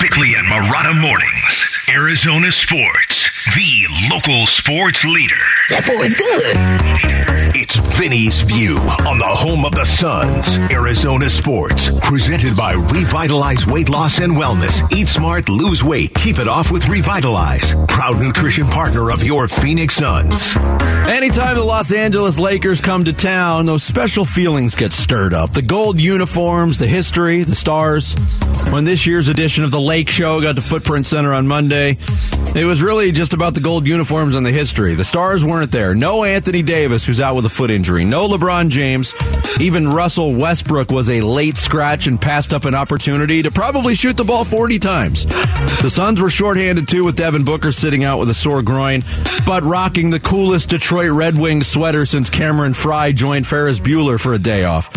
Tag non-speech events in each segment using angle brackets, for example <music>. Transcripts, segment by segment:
Bickley and Marotta Mornings. Arizona Sports, the local sports leader. That boy's good. Vinnie's View on the home of the Suns. Arizona Sports, presented by Revitalize Weight Loss and Wellness. Eat smart, lose weight, keep it off with Revitalize. Proud nutrition partner of your Phoenix Suns. Anytime the Los Angeles Lakers come to town, those special feelings get stirred up. The gold uniforms, the history, the stars. When this year's edition of the Lake Show got to Footprint Center on Monday, it was really just about the gold uniforms and the history. The stars weren't there. No Anthony Davis, who's out with a foot injury. No LeBron James. Even Russell Westbrook was a late scratch and passed up an opportunity to probably shoot the ball 40 times. The Suns were shorthanded too with Devin Booker sitting out with a sore groin, but rocking the coolest Detroit Red Wings sweater since Cameron Fry joined Ferris Bueller for a day off.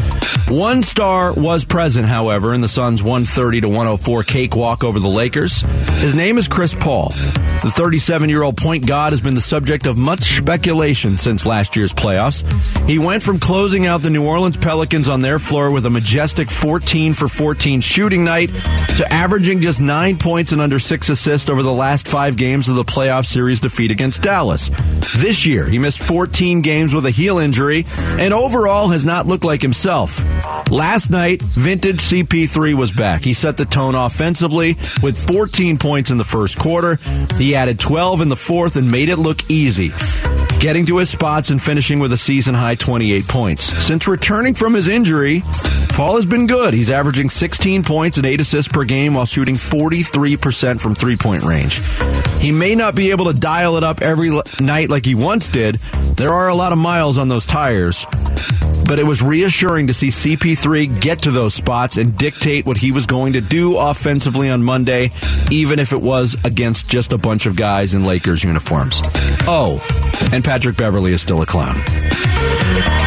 One star was present, however, in the Suns' 130 to 104 cakewalk over the Lakers. His name is Chris Paul. The 37 year old point guard has been the subject of much speculation since last year's playoffs. He went from closing out the New Orleans Pelicans on their floor with a majestic 14 for 14 shooting night to averaging just nine points and under six assists over the last five games of the playoff series defeat against Dallas. This year, he missed 14 games with a heel injury and overall has not looked like himself. Last night, vintage CP3 was back. He set the tone offensively with 14 points in the first quarter. He added 12 in the fourth and made it look easy, getting to his spots and finishing with a season high 28 points. Since returning from his injury, Paul has been good. He's averaging 16 points and 8 assists per game while shooting 43% from three point range. He may not be able to dial it up every night like he once did. There are a lot of miles on those tires. But it was reassuring to see CP3 get to those spots and dictate what he was going to do offensively on Monday, even if it was against just a bunch of guys in Lakers uniforms. Oh, and Patrick Beverley is still a clown.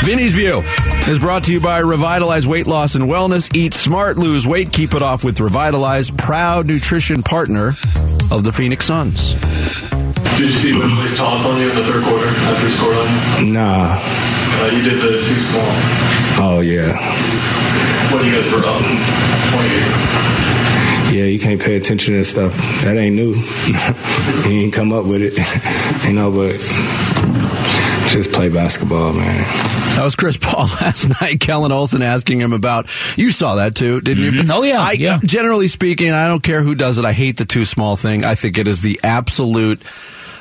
Vinnie's View is brought to you by Revitalize Weight Loss and Wellness. Eat smart, lose weight, keep it off with Revitalize, proud nutrition partner of the Phoenix Suns. Did you see Wembley's taunts on you in the third quarter after he scored on you? Nah. Uh, you did the too small. Oh yeah. What do you guys were up 28. Yeah, you can't pay attention to that stuff. That ain't new. <laughs> he ain't come up with it. <laughs> you know, but just play basketball, man. That was Chris Paul <laughs> last night. Kellan Olson asking him about. You saw that too, didn't you? Oh, yeah, I, yeah. Generally speaking, I don't care who does it. I hate the too small thing. I think it is the absolute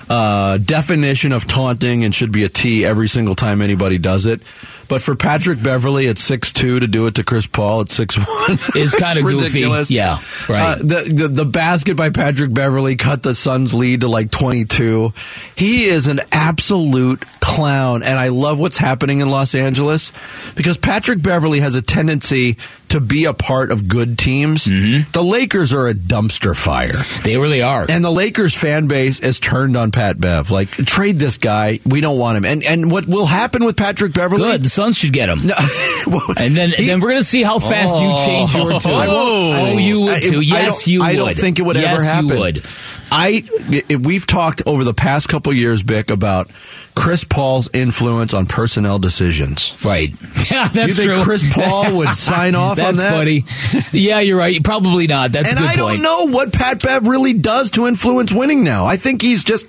uh, definition of taunting and should be a T every single time anybody does it. But for Patrick Beverley at six two to do it to Chris Paul at six one <laughs> Is kinda goofy. Yeah, right. Uh, the, the the basket by Patrick Beverley cut the Suns' lead to like twenty two. He is an absolute clown, and I love what's happening in Los Angeles because Patrick Beverley has a tendency to be a part of good teams. The Lakers are a dumpster fire. They really are. And the Lakers fan base is turned on Pat Bev. Like, trade this guy. We don't want him. And and what will happen with Patrick Beverley? Good. Suns should get him. <laughs> and then then we're gonna see how fast you oh. change your <laughs> tune. I oh, you would too. Yes, you would. I don't think it would yes, ever happen. You would. I i- we've talked over the past couple years, Bick, about Chris Paul's influence on personnel decisions. Right. <laughs> Yeah, that's you think true. Chris Paul would sign off on That's that? funny. Yeah, you're right. Probably not. That's and a good I don't know what Pat Bev really does to influence winning now. I think he's just,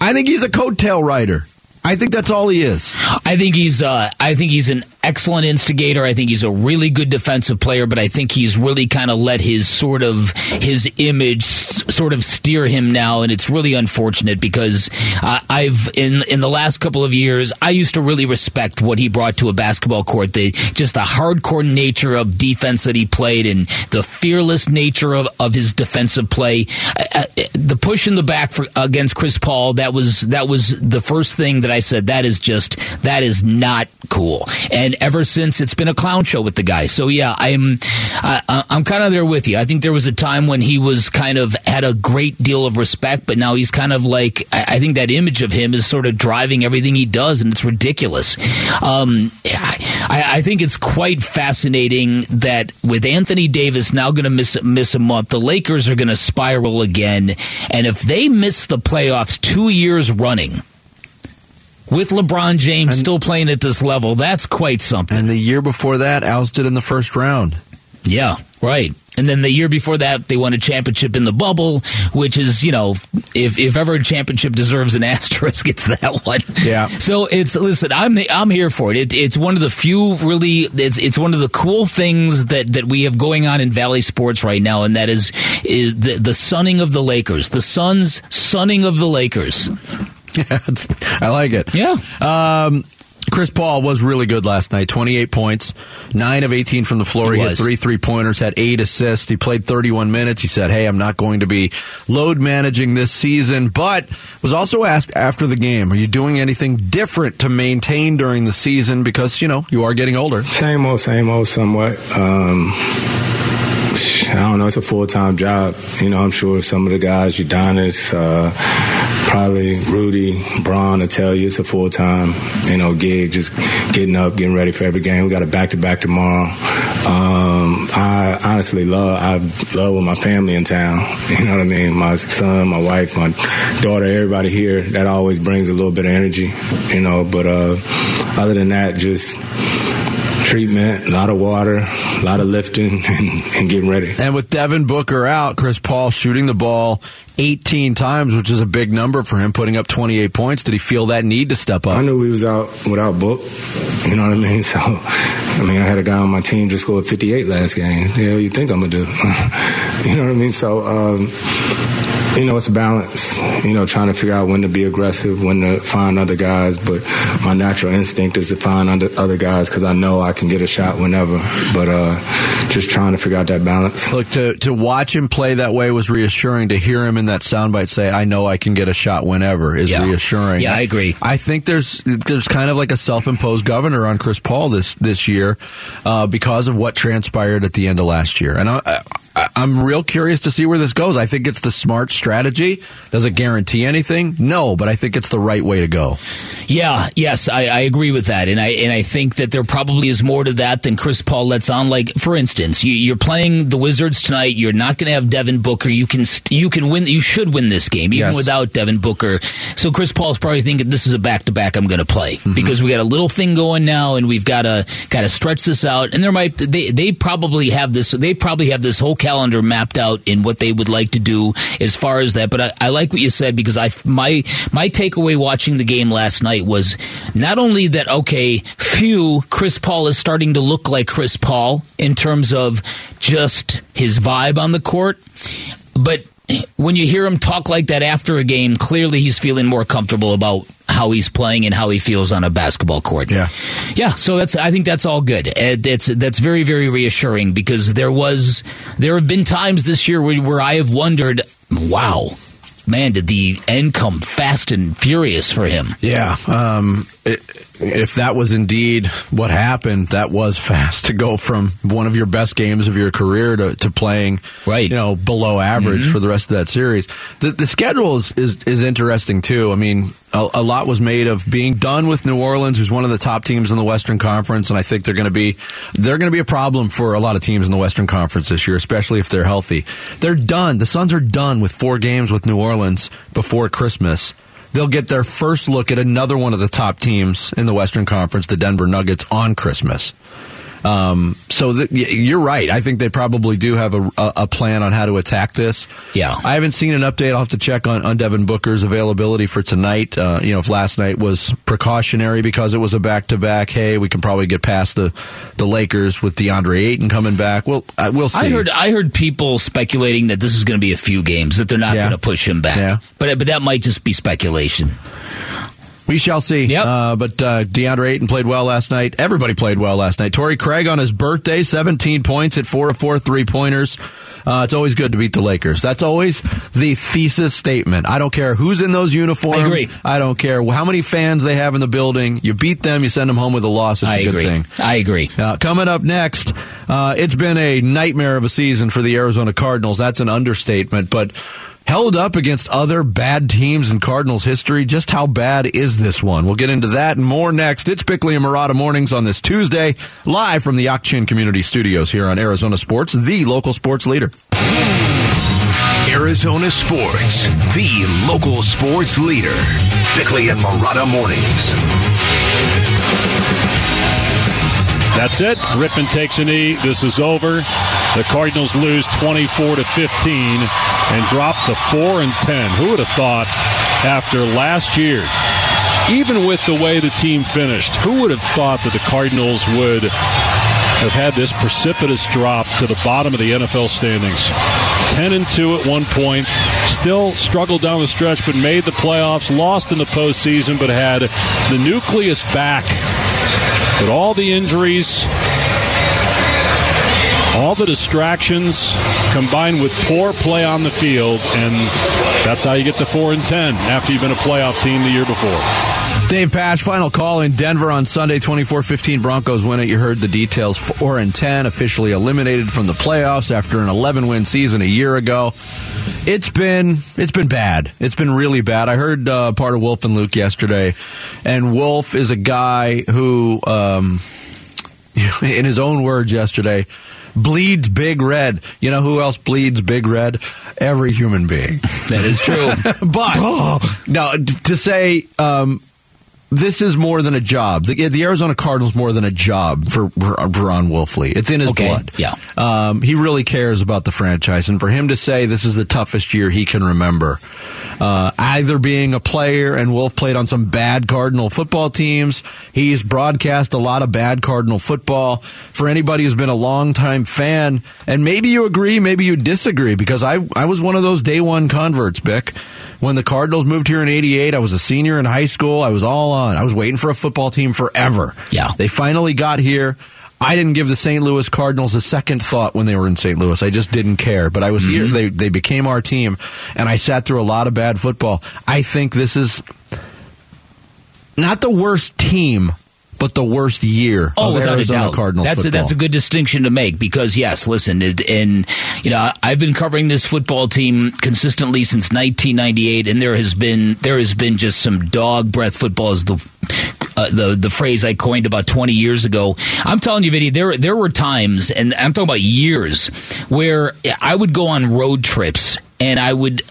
I think he's a coattail rider. I think that's all he is. I think he's uh, I think he's an excellent instigator. I think he's a really good defensive player, but I think he's really kind of let his sort of his image s- sort of steer him now, and it's really unfortunate because uh, I've in in the last couple of years I used to really respect what he brought to a basketball court. The just the hardcore nature of defense that he played and the fearless nature of, of his defensive play. Uh, uh, the push in the back for against Chris Paul that was that was the first thing that I said that is just that is not cool. And ever since it's been a clown show with the guy. So yeah, I'm I, I'm kind of there with you. I think there was a time when he was kind of had a great deal of respect, but now he's kind of like I, I think that image of him is sort of driving everything he does, and it's ridiculous. Um, I, I think it's quite fascinating that with Anthony Davis now going to miss miss a month, the Lakers are going to spiral again, and if they miss the playoffs two years running. With LeBron James still playing at this level, that's quite something. And the year before that, ousted in the first round. Yeah, right. And then the year before that, they won a championship in the bubble, which is, you know, if, if ever a championship deserves an <laughs> asterisk, it's that one. Yeah. So it's, listen, I'm, I'm here for it. it. It's one of the few really, it's, it's one of the cool things that, that we have going on in Valley sports right now. And that is, is the, the sunning of the Lakers, the Suns sunning of the Lakers. <laughs> I like it. Yeah. Um, Chris Paul was really good last night. 28 points, 9 of 18 from the floor. He He, was. had three three pointers, had eight assists. He played 31 minutes. He said, Hey, I'm not going to be load managing this season, but was also asked after the game, Are you doing anything different to maintain during the season? Because, you know, you are getting older. Same old, same old, somewhat. Um, I don't know. It's a full time job. You know, I'm sure some of the guys, Udonis, uh, probably Rudy, Bron, will tell you it's a full time, you know, gig. Just getting up, getting ready for every game. We got a back to back tomorrow. Um, I honestly love. I love with my family in town. <laughs> You know what I mean? My son, my wife, my daughter, everybody here. That always brings a little bit of energy. You know, but uh, other than that, just treatment, a lot of water, a lot of lifting, <laughs> and, and getting ready. And with Devin Booker out, Chris Paul shooting the ball 18 times, which is a big number for him, putting up 28 points. Did he feel that need to step up? I knew we was out without Book. You know what I mean? <laughs> So, I mean, I had a guy on my team just scored 58 last game. Yeah, you think I'm gonna do? <laughs> you know what I mean? So, um, you know, it's a balance. You know, trying to figure out when to be aggressive, when to find other guys. But my natural instinct is to find other, other guys because I know I can get a shot whenever. But uh, just trying to figure out that balance. Look, to, to watch him play that way was reassuring. To hear him in that soundbite say, I know I can get a shot whenever is Yeah. reassuring. Yeah, I agree. I think there's there's kind of like a self imposed governor on Chris Paul this this year uh, because of what transpired at the end of last year. And I, I, I'm real curious to see where this goes. I think it's the smart strategy. Does it guarantee anything? No, but I think it's the right way to go. Yeah, yes, I, I agree with that, and I and I think that there probably is more to that than Chris Paul lets on. Like, for instance, you, you're playing the Wizards tonight. You're not going to have Devin Booker. You can st- you can win. You should win this game even Yes. without Devin Booker. So Chris Paul's probably thinking this is a back to back. I'm going to play Mm-hmm. because we got a little thing going now, and we've got to got to stretch this out. And there might they they probably have this. They probably have this whole calendar mapped out in what they would like to do as far as that. But I, I like what you said because I my my takeaway watching the game last night was not only that okay, phew, Chris Paul is starting to look like Chris Paul in terms of just his vibe on the court, but when you hear him talk like that after a game, clearly he's feeling more comfortable about how he's playing and how he feels on a basketball court. Yeah. yeah. So that's I think that's all good. It's that's very very reassuring because there was there have been times this year where, where I have wondered, wow, man, did the end come fast and furious for him? Yeah. Um, it, if that was indeed what happened, that was fast to go from one of your best games of your career to, to playing, Right. you know, below average mm-hmm. for the rest of that series. The, the schedule is, is, is interesting too. I mean, a, a lot was made of being done with New Orleans, who's one of the top teams in the Western Conference, and I think they're going to be they're going to be a problem for a lot of teams in the Western Conference this year, especially if they're healthy. They're done. The Suns are done with four games with New Orleans before Christmas they'll get their first look at another one of the top teams in the Western Conference, the Denver Nuggets, on Christmas. Um, so th- you're right. I think they probably do have a, a, plan on how to attack this. Yeah. I haven't seen an update. I'll have to check on, on Devin Booker's availability for tonight. Uh, you know, if last night was precautionary because it was a back to back, hey, we can probably get past the, the Lakers with DeAndre Ayton coming back. Well, uh, we'll see. I heard I heard people speculating that this is going to be a few games that they're not Yeah. going to push him back. Yeah. But but that might just be speculation. We shall see. Yep. Uh, but uh, DeAndre Ayton played well last night. Everybody played well last night. Torrey Craig on his birthday, 17 points at four of four three pointers. Uh, it's always good to beat the Lakers. That's always the thesis statement. I don't care who's in those uniforms. I agree. I don't care how many fans they have in the building. You beat them, you send them home with a loss. It's I a good agree. thing. I agree. Uh, coming up next, uh, it's been a nightmare of a season for the Arizona Cardinals. That's an understatement, but held up against other bad teams in Cardinals history. Just how bad is this one? We'll get into that and more next. It's Bickley and Marotta Mornings on this Tuesday, live from the Yakchin Community Studios here on Arizona Sports, the local sports leader. Arizona Sports, the local sports leader. Bickley and Marotta Mornings. That's it. Rypien takes a knee. This is over. The Cardinals lose 24 to 15 and drop to 4 and 10. Who would have thought after last year, even with the way the team finished, who would have thought that the Cardinals would have had this precipitous drop to the bottom of the NFL standings? 10 and 2 at one point, still struggled down the stretch, but made the playoffs, lost in the postseason, but had the nucleus back. But all the injuries, all the distractions combined with poor play on the field, and that's how you get to 4 and 10 after you've been a playoff team the year before. Dave Pasch, final call in Denver on Sunday, 24-15 Broncos win it. You heard the details, 4 and 10, officially eliminated from the playoffs after an 11-win season a year ago. It's been it's been bad. It's been really bad. I heard uh, part of Wolf and Luke yesterday, and Wolf is a guy who, um, <laughs> in his own words yesterday, bleeds big red. You know who else bleeds big red? Every human being. That is true. <laughs> but <laughs> no, to say um, this is more than a job. The, the, Arizona Cardinals more than a job for, for Ron Wolfley. It's in his okay. blood. Yeah, um, he really cares about the franchise, and for him to say this is the toughest year he can remember, uh, either being a player and Wolf played on some bad Cardinal football teams. He's broadcast a lot of bad Cardinal football. For anybody who's been a longtime fan, and maybe you agree, maybe you disagree, because I I was one of those day one converts, Bick when the Cardinals moved here in 88, I was a senior in high school. I was all on. I was waiting for a football team forever. Yeah. They finally got here. I didn't give the St. Louis Cardinals a second thought when they were in St. Louis. I just didn't care. But I was mm-hmm. here. They, they became our team, and I sat through a lot of bad football. I think this is not the worst team but the worst year oh, of Arizona a doubt. Cardinals that's football. A, that's a good distinction to make because yes, listen, and you know I've been covering this football team consistently since 1998, and there has been there has been just some dog breath football as the uh, the the phrase I coined about 20 years ago. I'm telling you, Vinnie, there there were times, and I'm talking about years, where I would go on road trips and I would,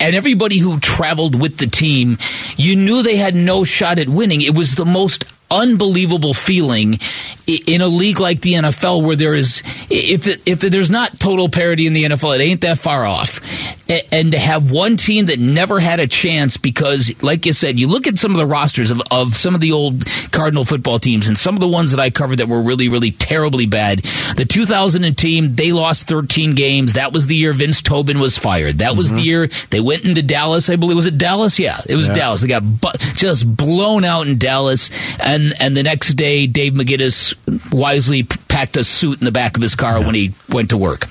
and everybody who traveled with the team, you knew they had no shot at winning. It was the most unbelievable feeling in a league like the NFL where there is if if there's not total parity in the NFL it ain't that far off. And to have one team that never had a chance because like you said you look at some of the rosters of, of some of the old Cardinal football teams and some of the ones that I covered that were really really terribly bad. The 2000 team they lost 13 games. That was the year Vince Tobin was fired. That was mm-hmm. the year they went into Dallas I believe. Was it Dallas? Yeah it was yeah. Dallas. They got bu- just blown out in Dallas. And and and the next day, Dave McGinnis wisely packed a suit in the back of his car yeah. when he went to work.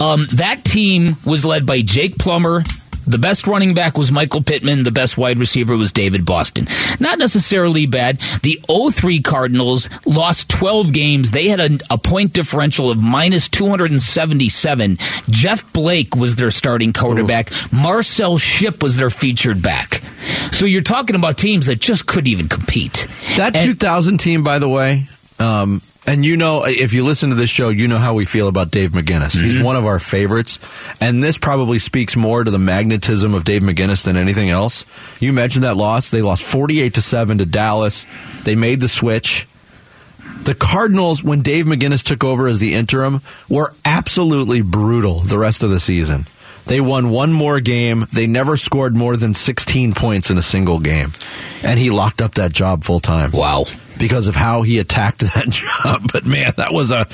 Um, that team was led by Jake Plummer, the best running back was Michael Pittman. The best wide receiver was David Boston. Not necessarily bad. The 03 Cardinals lost 12 games. They had a, a point differential of minus 277. Jeff Blake was their starting quarterback. Ooh. Marcel Shipp was their featured back. So you're talking about teams that just couldn't even compete. That and, 2000 team, by the way, um, and you know, if you listen to this show, you know how we feel about Dave McGinnis. Mm-hmm. He's one of our favorites. And this probably speaks more to the magnetism of Dave McGinnis than anything else. You mentioned that loss. They lost 48 to 7 to Dallas. They made the switch. The Cardinals, when Dave McGinnis took over as the interim, were absolutely brutal the rest of the season. They won one more game. They never scored more than 16 points in a single game. And he locked up that job full time. Wow because of how he attacked <laughs> that job. But man, that was a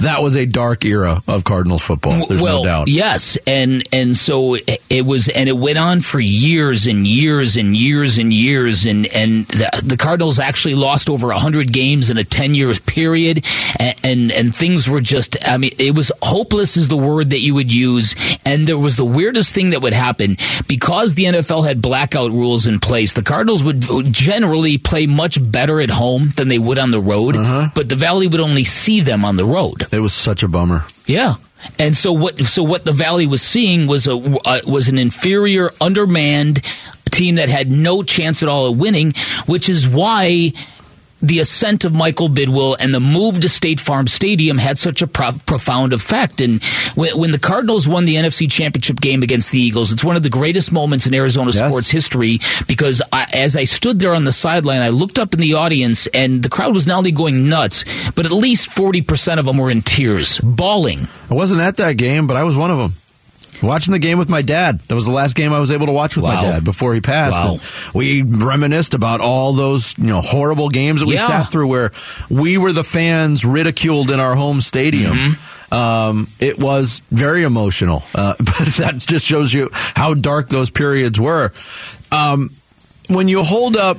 that was a dark era of Cardinals football. There's well, no doubt. Yes, and and so it was, and it went on for years and years and years and years, and and the, the Cardinals actually lost over hundred games in a ten year period, and, and and things were just. I mean, it was hopeless is the word that you would use, and there was the weirdest thing that would happen because the NFL had blackout rules in place. The Cardinals would generally play much better at home than they would on the road, uh-huh. but the Valley would only see them on the road. It was such a bummer. Yeah. And so what? So what the Valley was seeing was a uh, was an inferior, undermanned team that had no chance at all of winning, which is why the ascent of Michael Bidwill and the move to State Farm Stadium had such a pro- profound effect. And when, when, the Cardinals won the NFC Championship game against the Eagles, it's one of the greatest moments in Arizona yes. sports history because I, as I stood there on the sideline, I looked up in the audience and the crowd was not only going nuts, but at least 40% of them were in tears, bawling. I wasn't at that game, but I was one of them. Watching the game with my dad. That was the last game I was able to watch with wow. my dad before he passed. Wow. we reminisced about all those, you know, horrible games that we yeah. sat through where we were the fans ridiculed in our home stadium. Mm-hmm. Um, it was very emotional, uh, <laughs> but that just shows you how dark those periods were. Um, when you hold up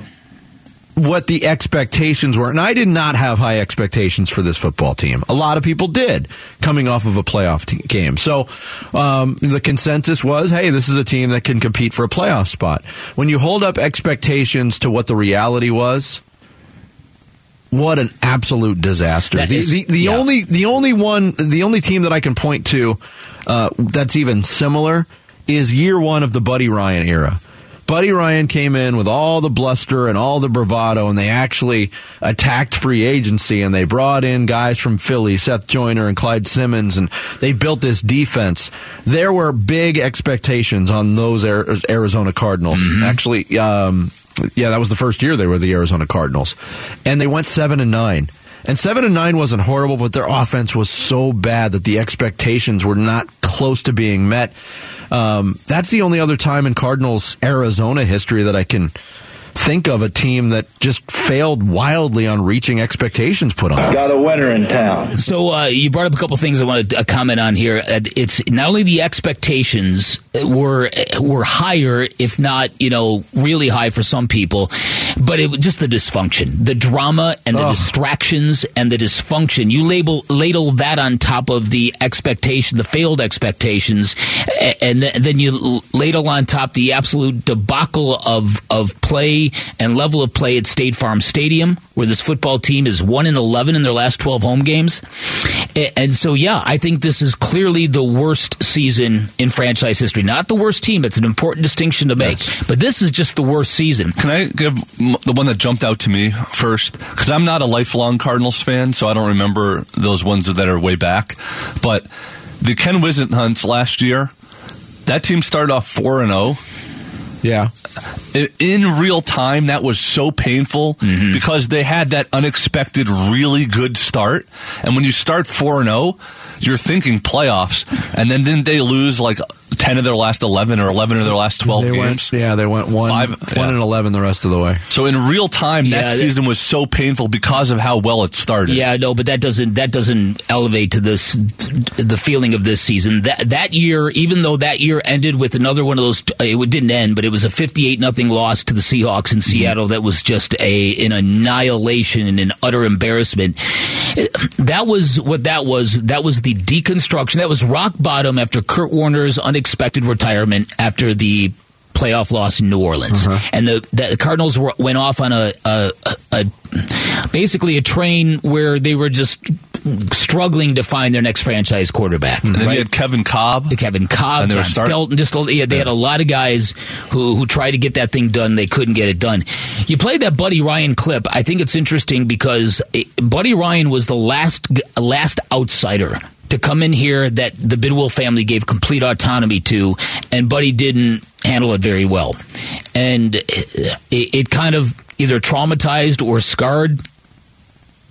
what the expectations were. And I did not have high expectations for this football team. A lot of people did coming off of a playoff te- game. So um, the consensus was, hey, this is a team that can compete for a playoff spot. When you hold up expectations to what the reality was, what an absolute disaster! the, the, the yeah. only the only one the only team that I can point to uh, that's even similar is year one of the Buddy Ryan era Buddy Ryan came in with all the bluster and all the bravado, and they actually attacked free agency and they brought in guys from Philly, Seth Joyner and Clyde Simmons, and they built this defense. There were big expectations on those Arizona Cardinals. Mm-hmm. Actually, um, yeah, that was the first year they were the Arizona Cardinals, and they went seven and nine. And seven and nine wasn't horrible, but their offense was so bad that the expectations were not close to being met. Um, that's the only other time in Cardinals Arizona history that I can think of a team that just failed wildly on reaching expectations put on. Got a winner in town. So uh, you brought up a couple things I want to uh, comment on here. Uh, it's not only the expectations were were higher, if not you know really high for some people, but it was just the dysfunction, the drama, and the distractions and the dysfunction. You label ladle that on top of the expectation, the failed expectations, and then you ladle on top the absolute debacle of of play and level of play at State Farm Stadium, where this football team is 1 in 11 in their last 12 home games. And so, yeah, I think this is clearly the worst season in franchise history. Not the worst team, it's an important distinction to make, yes. but this is just the worst season. Can I give the one that jumped out to me first? Because I'm not a lifelong Cardinals fan, so I don't remember those ones that are way back. But the Ken Whisenhunt's last year, that team started off 4 and 0 yeah in real time, that was so painful mm-hmm. because they had that unexpected, really good start. And when you start 4 0, you're thinking playoffs. And then didn't they lose like 10 of their last 11 or 11 of their last 12 they games. Went, yeah, they went 1 Five, 1 yeah. and 11 the rest of the way. So in real time yeah, that season was so painful because of how well it started. Yeah, no, but that doesn't that doesn't elevate to this the feeling of this season. That that year even though that year ended with another one of those it didn't end, but it was a 58 nothing loss to the Seahawks in Seattle that was just a an annihilation and an utter embarrassment. That was what that was. That was the deconstruction. That was rock bottom after Kurt Warner's unexpected retirement after the playoff loss in New Orleans, uh-huh. and the, the Cardinals were, went off on a, a, a, basically a train where they were just struggling to find their next franchise quarterback. Mm-hmm. And then right? you had Kevin Kolb, Kevin Kolb, and they John start- Skelton. Just yeah, they yeah. had a lot of guys who who tried to get that thing done. They couldn't get it done. You played that Buddy Ryan clip. I think it's interesting because it, Buddy Ryan was the last last outsider to come in here that the Bidwill family gave complete autonomy to, and Buddy didn't handle it very well. And it, it kind of either traumatized or scarred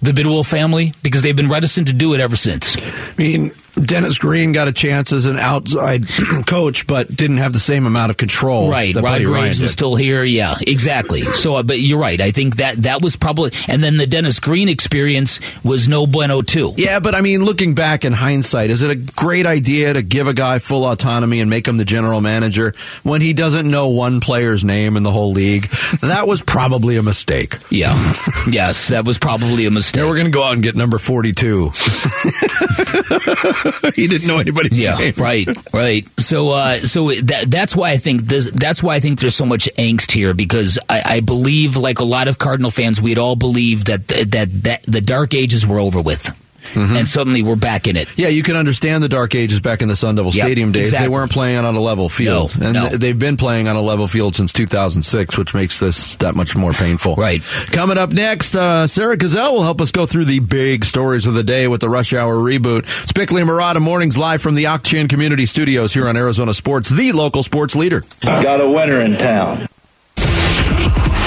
the Bidwill family because they've been reticent to do it ever since. I mean, Dennis Green got a chance as an outside <clears throat> coach, but didn't have the same amount of control. Right, Rod Graves was still here. Yeah, exactly. So, uh, but you're right. I think that that was probably, and then the Dennis Green experience was no bueno too. Yeah, but I mean, looking back in hindsight, is it a great idea to give a guy full autonomy and make him the general manager when he doesn't know one player's name in the whole league? that was probably a mistake. Yeah, <laughs> yes, that was probably a mistake. Yeah, we're going to go out and get number forty-two. <laughs> <laughs> he didn't know anybody. Yeah, name. right, right. So, uh, so that that's why I think this, that's why I think there's so much angst here because I, I believe, like a lot of Cardinal fans, we'd all believe that that that the dark ages were over with and suddenly we're back in it. Yeah, you can understand the dark ages back in the Sun Devil Yep, Stadium days. exactly. They weren't playing on a level field, No, and no. th- they've been playing on a level field since 2006, which makes this that much more painful. Right. Coming up next, uh, Sarah Gazelle will help us go through the big stories of the day with the Rush Hour reboot. Bickley and Marotta mornings live from the Occhan Community Studios here on Arizona Sports, the local sports leader. Got a winner in town.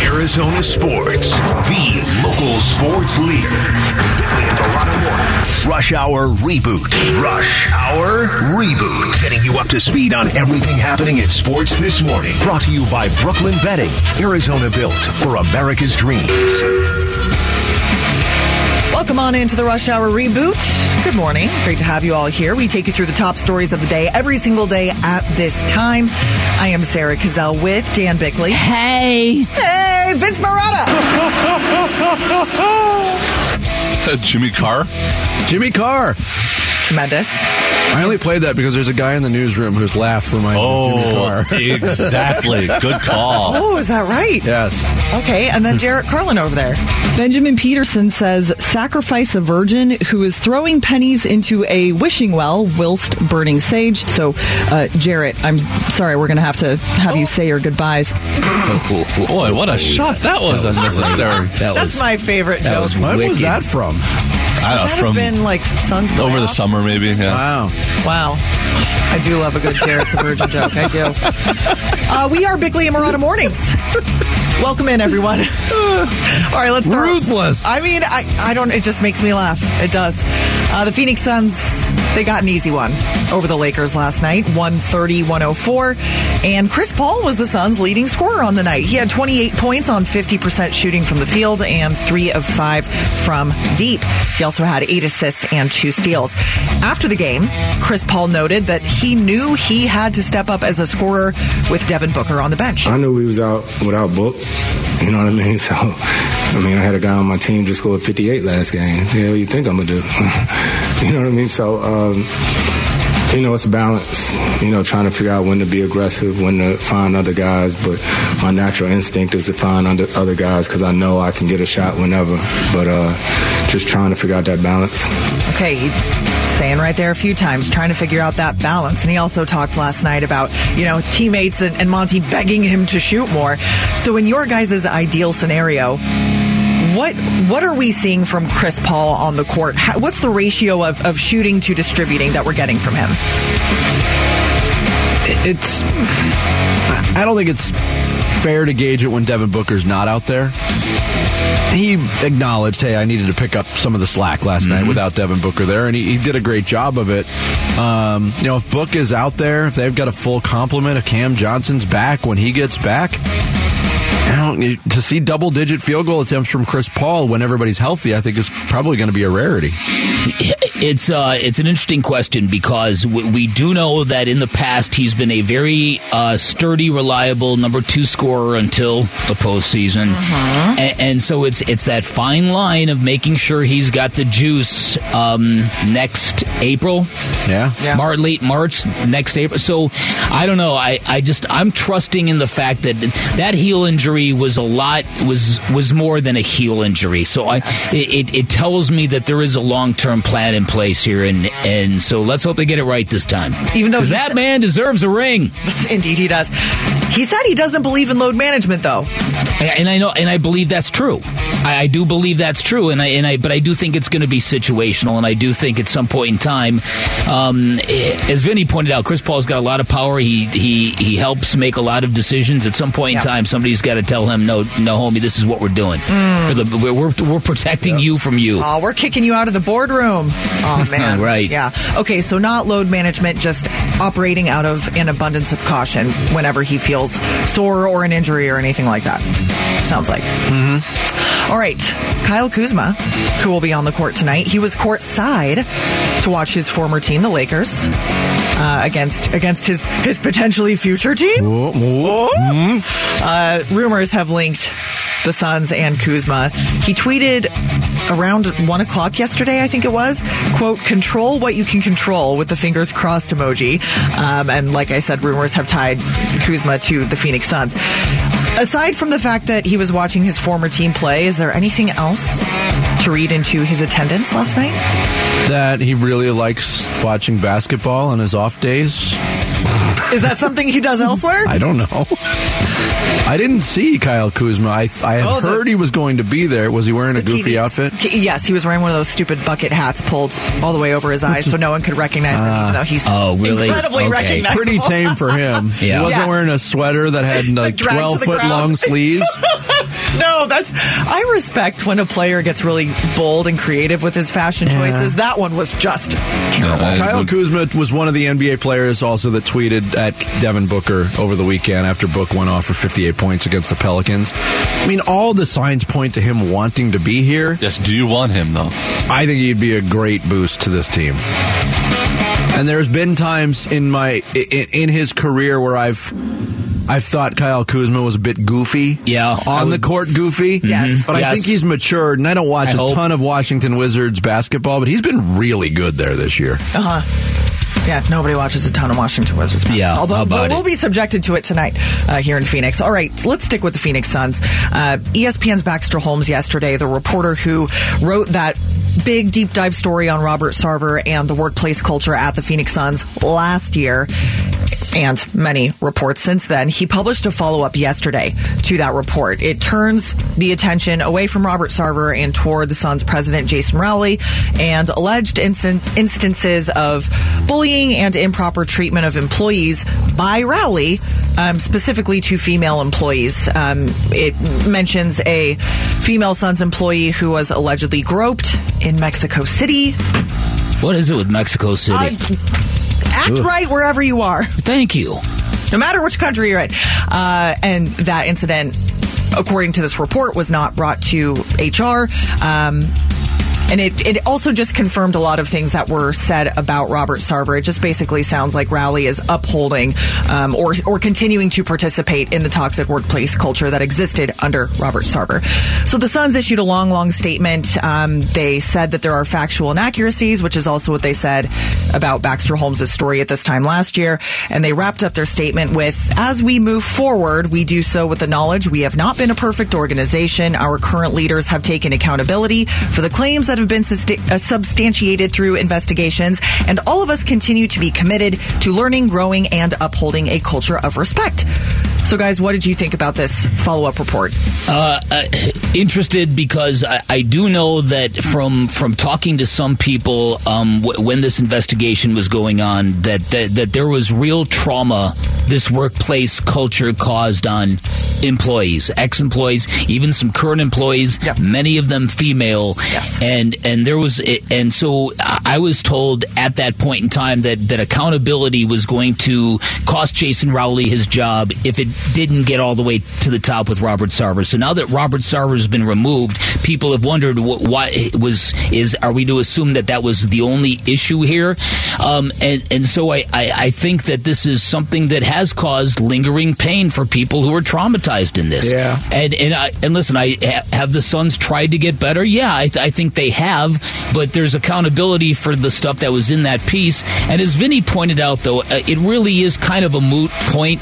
Arizona Sports, the local sports leader. Rush Hour Reboot. Rush Hour Reboot. Getting you up to speed on everything happening in sports this morning. Brought to you by Brooklyn Betting. Arizona built for America's dreams. Welcome on into the Rush Hour reboot. Good morning. Great to have you all here. We take you through the top stories of the day every single day at this time. I am Sarah Cazell with Dan Bickley. Hey, Hey, Vince Marotta. <laughs> Jimmy Carr. Jimmy Carr. Tremendous. I only played that because there's a guy in the newsroom who's laughed for my Jimmy Oh, Carr. <laughs> exactly. Good call. Oh, is that right? yes. Okay, and then Jarrett Carlin over there. Benjamin Peterson says sacrifice a virgin who is throwing pennies into a wishing well whilst burning sage. So, uh, Jarrett, I'm sorry, we're going to have to have you say your goodbyes. Boy, what a shot that was unnecessary. <laughs> that That's was my favorite that joke. was When was that from? I don't That know, have from been like Suns over the summer, maybe. Yeah. Wow. Wow. I do love a good Jarrett's a Virgin joke. I do. Uh, we are Bickley and Marotta Mornings. Welcome in, everyone. <laughs> All right, let's start. Ruthless. I mean, I, I don't, it just makes me laugh. It does. Uh, the Phoenix Suns, they got an easy one over the Lakers last night, 130 104. And Chris Paul was the Suns' leading scorer on the night. He had 28 points on 50% shooting from the field and three of five from deep. He also had eight assists and two steals. After the game, Chris Paul noted that he knew he had to step up as a scorer with Devin Booker on the bench. I knew we was out without Book. You know what I mean? <laughs> So, I mean, I had a guy on my team just scored 58 last game. Yeah, you think I'm gonna do? <laughs> you know what I mean? So, um, you know, it's balance. You know, trying to figure out when to be aggressive, when to find other guys. But my natural instinct is to find other, other guys because I know I can get a shot whenever. But uh, just trying to figure out that balance. Okay, saying right there a few times, trying to figure out that balance. And he also talked last night about, you know, teammates and, and Monty begging him to shoot more. So in your guys' ideal scenario, what what are we seeing from Chris Paul on the court? How, what's the ratio of, of shooting to distributing that we're getting from him? It's. I don't think it's fair to gauge it when Devin Booker's not out there. He acknowledged, hey, I needed to pick up some of the slack last night without Devin Booker there, and he, he did a great job of it. Um, you know, if Book is out there, if they've got a full complement, if Cam Johnson's back when he gets back, I don't, to see double digit field goal attempts from Chris Paul when everybody's healthy, I think is probably going to be a rarity. It's uh, it's an interesting question because we do know that in the past he's been a very uh, sturdy, reliable number two scorer until the postseason, A- and, so it's it's that fine line of making sure he's got the juice um, next April, Yeah. Mar- late March next April. So I don't know. I, I just I'm trusting in the fact that that heel injury was a lot was was more than a heel injury. So I it, it, it tells me that there is a long term plan in place here, and and so let's hope they get it right this time. Even though that man deserves a ring, <laughs> Indeed, he does. He said he doesn't believe in load management, though. and I know and I believe that's true. I, I do believe that's true, and I and I but I do think it's going to be situational, and I do think at some point in time, um, eh, as Vinnie pointed out, Chris Paul's got a lot of power. He he he helps make a lot of decisions. At some point Yeah. in time, somebody's got to tell him, no, no, homie, this is what we're doing. For the we're we're, we're protecting you from you. Oh, we're kicking you out of the boardroom. Oh <laughs> man, Right. Yeah. Okay, so not load management, just operating out of an abundance of caution whenever he feels sore or an injury or anything like that. Sounds like. Mm-hmm. right, Kyle Kuzma, who will be on the court tonight, he was courtside to watch his former team, the Lakers, uh, against against his his potentially future team. Uh, rumors have linked the Suns and Kuzma. He tweeted around one o'clock yesterday, I think it was, quote, control what you can control with the fingers crossed emoji. Um, and like I said, rumors have tied Kuzma to the Phoenix Suns. Aside from the fact that he was watching his former team play, is there anything else to to read into his attendance last night? That he really likes watching basketball on his off days. Is that something he does elsewhere? <laughs> I don't know. I didn't see Kyle Kuzma. I I had Oh, the- heard he was going to be there. Was he wearing a goofy TV outfit? Yes, he was wearing one of those stupid bucket hats pulled all the way over his eyes so no one could recognize him, even ah. though he's Oh, really? incredibly Okay. recognizable. Pretty tame for him. <laughs> He wasn't Yeah. wearing a sweater that had like twelve foot ground. long sleeves. <laughs> <laughs> No, that's. I respect when a player gets really bold and creative with his fashion choices. That one was just terrible. Kyle Kuzma was one of the NBA players also that tweeted at Devin Booker over the weekend after Book went off for 58 points against the Pelicans. I mean, all the signs point to him wanting to be here. Yes, do you want him though? I think he'd be a great boost to this team. And there's been times in my in, in his career where I've I've thought Kyle Kuzma was a bit goofy. Yeah, on would- the court goofy. Yes. but I think he's matured. And I don't watch I a hope. ton of Washington Wizards basketball, but he's been really good there this year. Uh huh. Yeah, nobody watches a ton of Washington Wizards basketball. Yeah, Although, about we'll it? be subjected to it tonight uh, here in Phoenix. All right, so let's stick with the Phoenix Suns. Uh, ESPN's Baxter Holmes yesterday, the reporter who wrote that big deep dive story on Robert Sarver and the workplace culture at the Phoenix Suns last year. And many reports since then. He published a follow up yesterday to that report. It turns the attention away from Robert Sarver and toward the Suns president, Jason Rowley, and alleged instant, instances of bullying and improper treatment of employees by Rowley, um, specifically to female employees. Um, it mentions a female Suns employee who was allegedly groped in Mexico City. What is it with Mexico City? Act Ugh. right wherever you are. Thank you. no matter which country you're in. Uh, and that incident, according to this report, was not brought to HR. Um, and it, it also just confirmed a lot of things that were said about Robert Sarver. It just basically sounds like Rowley is upholding um, or, or continuing to participate in the toxic workplace culture that existed under Robert Sarver. So the Suns issued a long, long statement. Um, they said that there are factual inaccuracies, which is also what they said about Baxter Holmes' story at this time last year. And they wrapped up their statement with As we move forward, we do so with the knowledge we have not been a perfect organization. Our current leaders have taken accountability for the claims that have been uh, substantiated through investigations. And all of us continue to be committed to learning, growing, and upholding a culture of respect. So, guys, what did you think about this follow up report? Uh, uh, interested because I, I do know that from from talking to some people um, w- when this investigation was going on that, that that there was real trauma this workplace culture caused on employees, ex employees, even some current employees, many of them female. Yes. And and there was and so I I was told at that point in time that that accountability was going to cost Jason Rowley his job if it didn't get all the way to the top with Robert Sarver. So now that Robert Sarver has been removed, people have wondered wh- why it was is are we to assume that that was the only issue here? Um, and and so I, I I think that this is something that has caused lingering pain for people who are traumatized in this. Yeah. And and I, and listen, I have the Suns tried to get better. Yeah, I, th- I think they have, but there's accountability for the stuff that was in that piece. And as Vinnie pointed out, though, uh, it really is kind of a moot point.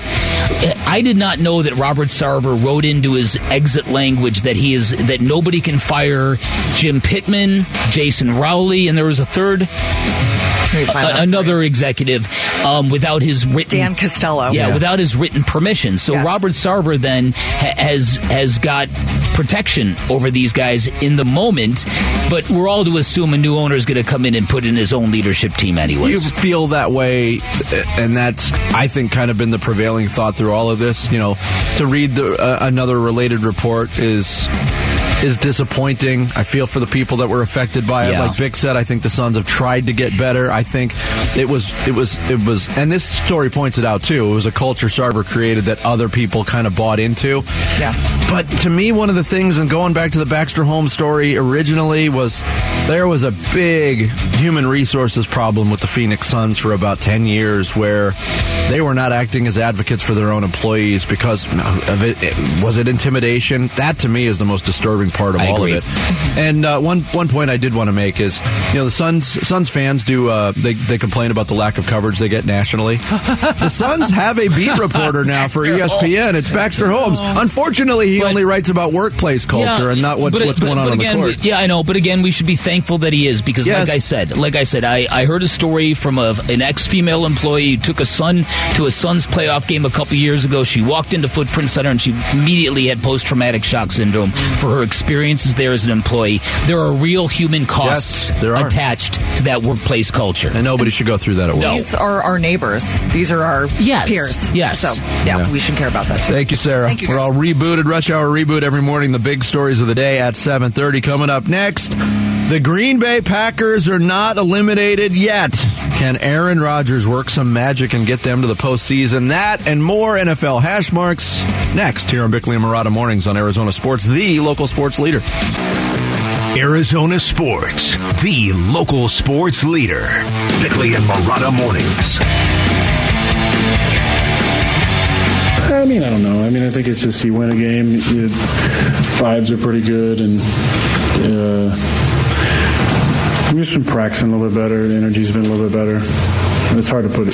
I did not know that Robert Sarver wrote into his exit language that he is that nobody can fire Jim Pitman, Jason Rowley, and there was a third. another executive um, without his written Dan Costello. yeah, Yeah. without his written permission. So Yes. Robert Sarver then ha- has has got protection over these guys in the moment, but we're all to assume a new owner is going to come in and put in his own leadership team You feel that way, and that's I think kind of been the prevailing thought through all of this. You know, to read the uh, another related report is is disappointing. I feel for the people that were affected by it. Yeah. Like Bick said, I think the Suns have tried to get better. I think it was it was it was, and this story points it out too. It was a culture Sarver created that other people kind of bought into. Yeah. But to me, one of the things, and going back to the Baxter Holmes story originally, was there was a big human resources problem with the Phoenix Suns for about 10 years where they were not acting as advocates for their own employees because of it. it- Was it intimidation? That to me is the most disturbing part of I all agree. of it. And uh, one one point I did want to make is, you know, the Suns Suns fans do uh, they they complain about the lack of coverage they get nationally. the Suns have a beat reporter <laughs> now for ESPN. It's Baxter Holmes. Unfortunately, he only writes about workplace culture and not what's, but- what's but- going on but on again, the court. Yeah, I know, but again, we should be thankful that he is because, Yes. like I said, like I said, I, I heard a story from a, an ex female employee who took a son to a Suns playoff game a couple years ago. She walked into Footprint Center and she immediately had post traumatic shock syndrome for her experiences there as an employee. There are real human costs Yes, there are. attached to that workplace culture. And nobody should go through that at work. These are our neighbors. These are our Yes, peers. yes. So, yeah, Yeah. we should care about that too. Thank you, Sarah. Thank you, We're all rebooted. Rush Hour reboot every morning. The big stories of the day at 7.30. Coming up next, the Green Bay Packers are not eliminated yet. Can Aaron Rodgers work some magic and get them to the postseason? That and more NFL hash marks next here on Bickley and Marotta Mornings on Arizona Sports, the local sports leader. Arizona Sports, the local sports leader. Bickley and Marotta Mornings. I mean, I don't know. I mean, I think it's just you win a game, you, vibes are pretty good, and uh, we've just been practicing a little bit better. The energy's been a little bit better. And it's hard to put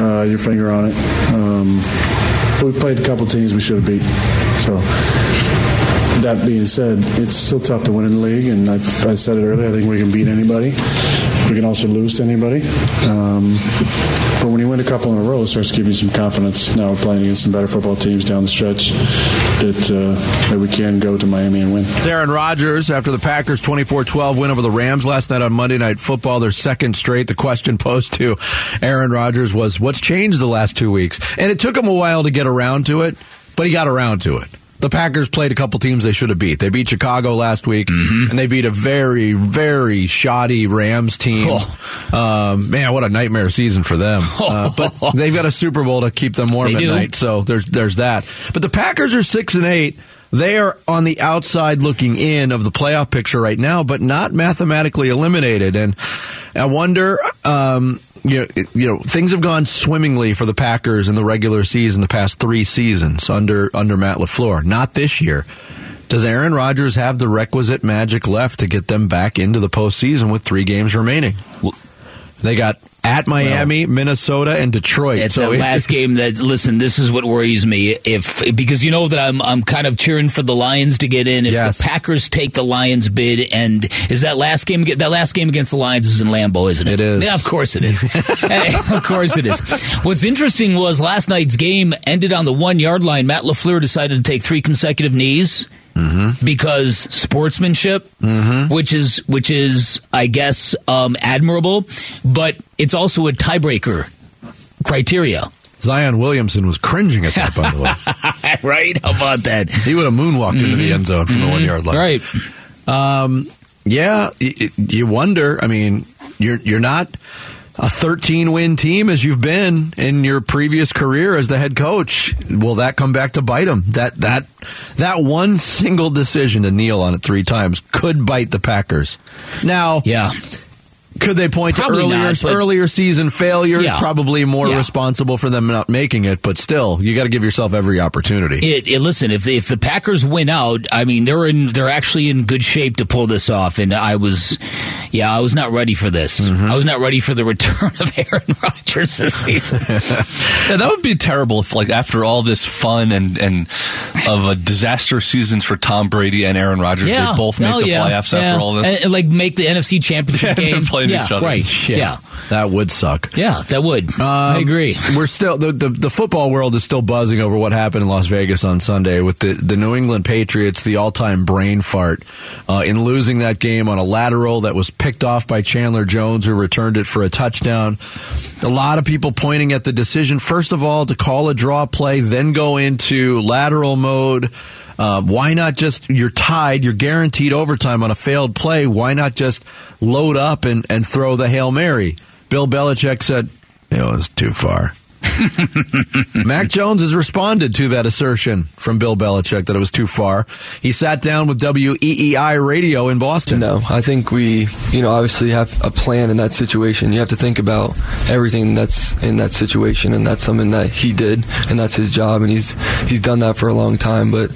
uh, your finger on it. Um, we played a couple teams we should have beat. So that being said, it's still tough to win in the league, and I've, I said it earlier. I think we can beat anybody. We can also lose to anybody. Um, but when you win a couple in a row, it starts to give you some confidence. Now we're playing against some better football teams down the stretch that uh, that we can go to Miami and win. Aaron Rodgers after the Packers 24-12 win over the Rams last night on Monday Night Football, their second straight. The question posed to Aaron Rodgers was, what's changed the last two weeks? And it took him a while to get around to it, but he got around to it. The Packers played a couple teams they should have beat. They beat Chicago last week, and they beat a very, very shoddy Rams team. Um, man, what a nightmare season for them. <laughs> Uh, but they've got a Super Bowl to keep them warm They at do. night, so there's there's that. But the Packers are six and eight. They are on the outside looking in of the playoff picture right now, but not mathematically eliminated. And I wonder, um, you know, you know, things have gone swimmingly for the Packers in the regular season the past three seasons under under Matt LaFleur. Not this year. Does Aaron Rodgers have the requisite magic left to get them back into the postseason with three games remaining? They got at Miami, Minnesota, and Detroit. It's so that it- last game that listen. This is what worries me. If because you know that I'm I'm kind of cheering for the Lions to get in. If Yes. the Packers take the Lions bid, and is that last game that last game against the Lions is in Lambeau, isn't it? It is. Yeah, of course it is. <laughs> Hey, of course it is. What's interesting was last night's game ended on the one yard line. Matt LaFleur decided to take three consecutive knees. Because sportsmanship, which is which is I guess um, admirable, but it's also a tiebreaker criteria. Zion Williamson was cringing at that, by the way. <laughs> right? How about that? He would have moonwalked into the end zone from the one yard line. Right. Um, yeah, you wonder. I mean, you're you're not a 13 win team as you've been in your previous career as the head coach. Will that come back to bite him? That that that one single decision to kneel on it three times could bite the Packers. Now, Yeah. Could they point Probably to earlier not, but- earlier season failures? Yeah. Probably more Yeah. responsible for them not making it, but still, you got to give yourself every opportunity. It, it, listen, if if the Packers win out, I mean they're in they're actually in good shape to pull this off. And I was, yeah, I was not ready for this. Mm-hmm. I was not ready for the <laughs> return of Aaron Rodgers this season. <laughs> Yeah, that would be terrible if, like, after all this fun and and of a disaster seasons for Tom Brady and Aaron Rodgers, they both make Oh, the playoffs after all this. And, and, like make the NFC Championship <laughs> game. Yeah, each other. Right. <laughs> Yeah, Yeah. that would suck. Yeah, that would. I agree. We're still the, the the football world is still buzzing over what happened in Las Vegas on Sunday with the the New England Patriots, the all time brain fart uh, in losing that game on a lateral that was picked off by Chandler Jones, who returned it for a touchdown. A lot of people pointing at the decision first of all to call a draw play, then go into lateral mode. Uh, why not just you're tied, you're guaranteed overtime on a failed play. Why not just load up and, and throw the hail mary? Bill Belichick said it was too far. <laughs> Mac Jones has responded to that assertion from Bill Belichick that it was too far. He sat down with WEEI Radio in Boston. No, I think we, you know, obviously have a plan in that situation. You have to think about everything that's in that situation, and that's something that he did, and that's his job, and he's he's done that for a long time. But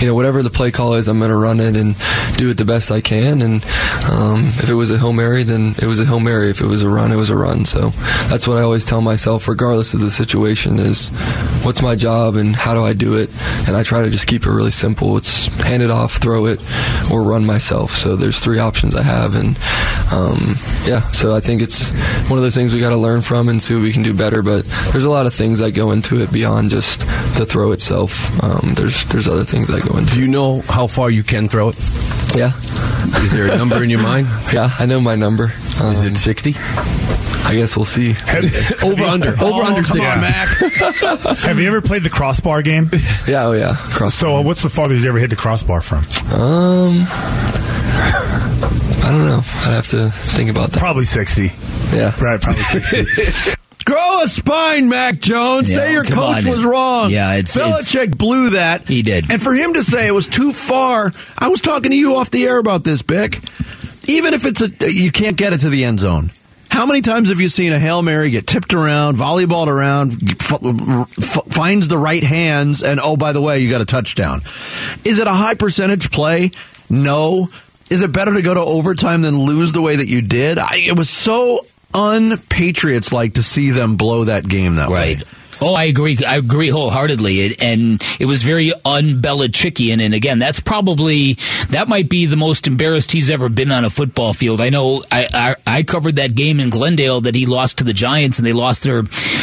you know, whatever the play call is, I'm going to run it and do it the best I can. And um, if it was a hail mary, then it was a hail mary. If it was a run, it was a run. So that's what I always tell myself, regardless of the situation, is what's my job and how do I do it. And I try to just keep it really simple. It's hand it off, throw it, or run myself. So there's three options I have, and um, yeah. So I think it's one of those things we got to learn from and see what we can do better. But there's a lot of things that go into it beyond just the throw itself. Um, there's there's other things that go into. it. Do you know how far you can throw it? Yeah. Is there a number in your mind? <laughs> Yeah, I know my number. Um, Is it 60? I guess we'll see. over under. Over Oh, under 60. On, Mac. <laughs> Have you ever played the crossbar game? Yeah, oh yeah. Cross. So, uh, what's the farthest you ever hit the crossbar from? Um, I don't know. I'd have to think about that. Probably 60. Yeah. Right, probably 60. <laughs> Grow a spine, Mac Jones. Yeah, say your coach on. was wrong. Yeah, it's- Belichick blew that. He did. And for him to say it was too far, I was talking to you off the air about this, Bick. Even if it's a, you can't get it to the end zone. How many times have you seen a hail mary get tipped around, volleyballed around, f- f- finds the right hands, and oh by the way, you got a touchdown? Is it a high percentage play? No. Is it better to go to overtime than lose the way that you did? I, it was so unpatriots like to see them blow that game that way. Oh, I agree. I agree wholeheartedly. It, and it was very un-Belichickian. And again, that's probably that might be the most embarrassed he's ever been on a football field. I know. I, I I covered that game in Glendale that he lost to the Giants, and they lost their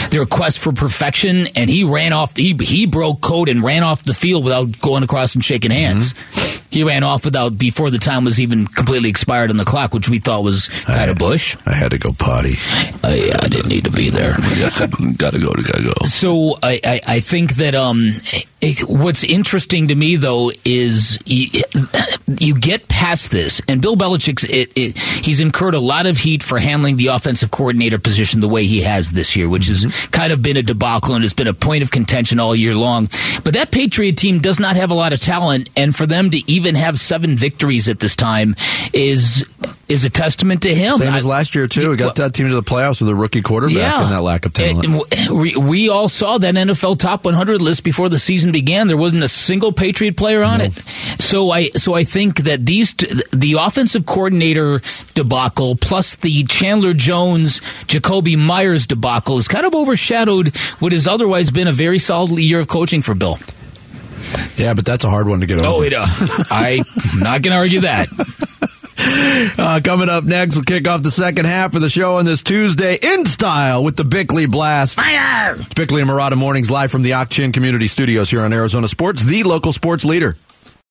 their quest for perfection. And he ran off. He he broke code and ran off the field without going across and shaking hands. Mm-hmm. He ran off without before the time was even completely expired on the clock, which we thought was kind of bush. I had to go potty. I, I didn't need to be there. <laughs> gotta go, gotta go. So I, I, I think that um, it, what's interesting to me though is you, you get past this, and Bill Belichick's it, it, he's incurred a lot of heat for handling the offensive coordinator position the way he has this year, which has mm-hmm. kind of been a debacle and has been a point of contention all year long. But that Patriot team does not have a lot of talent, and for them to even have seven victories at this time is is a testament to him. Same as last year too. We got that team to the playoffs with a rookie quarterback and that lack of talent. We, we all saw that NFL top 100 list before the season began. There wasn't a single Patriot player on it. So I so I think that these t- the offensive coordinator debacle plus the Chandler Jones Jakobi Meyers debacle has kind of overshadowed what has otherwise been a very solid year of coaching for Bill. Yeah, but that's a hard one to get over. Oh, it, uh, <laughs> I'm not going to argue that. <laughs> Uh, coming up next, we'll kick off the second half of the show on this Tuesday in style with the Bickley Blast. Fire! It's Bickley and Marotta Mornings live from the Ochin Community Studios here on Arizona Sports, the local sports leader.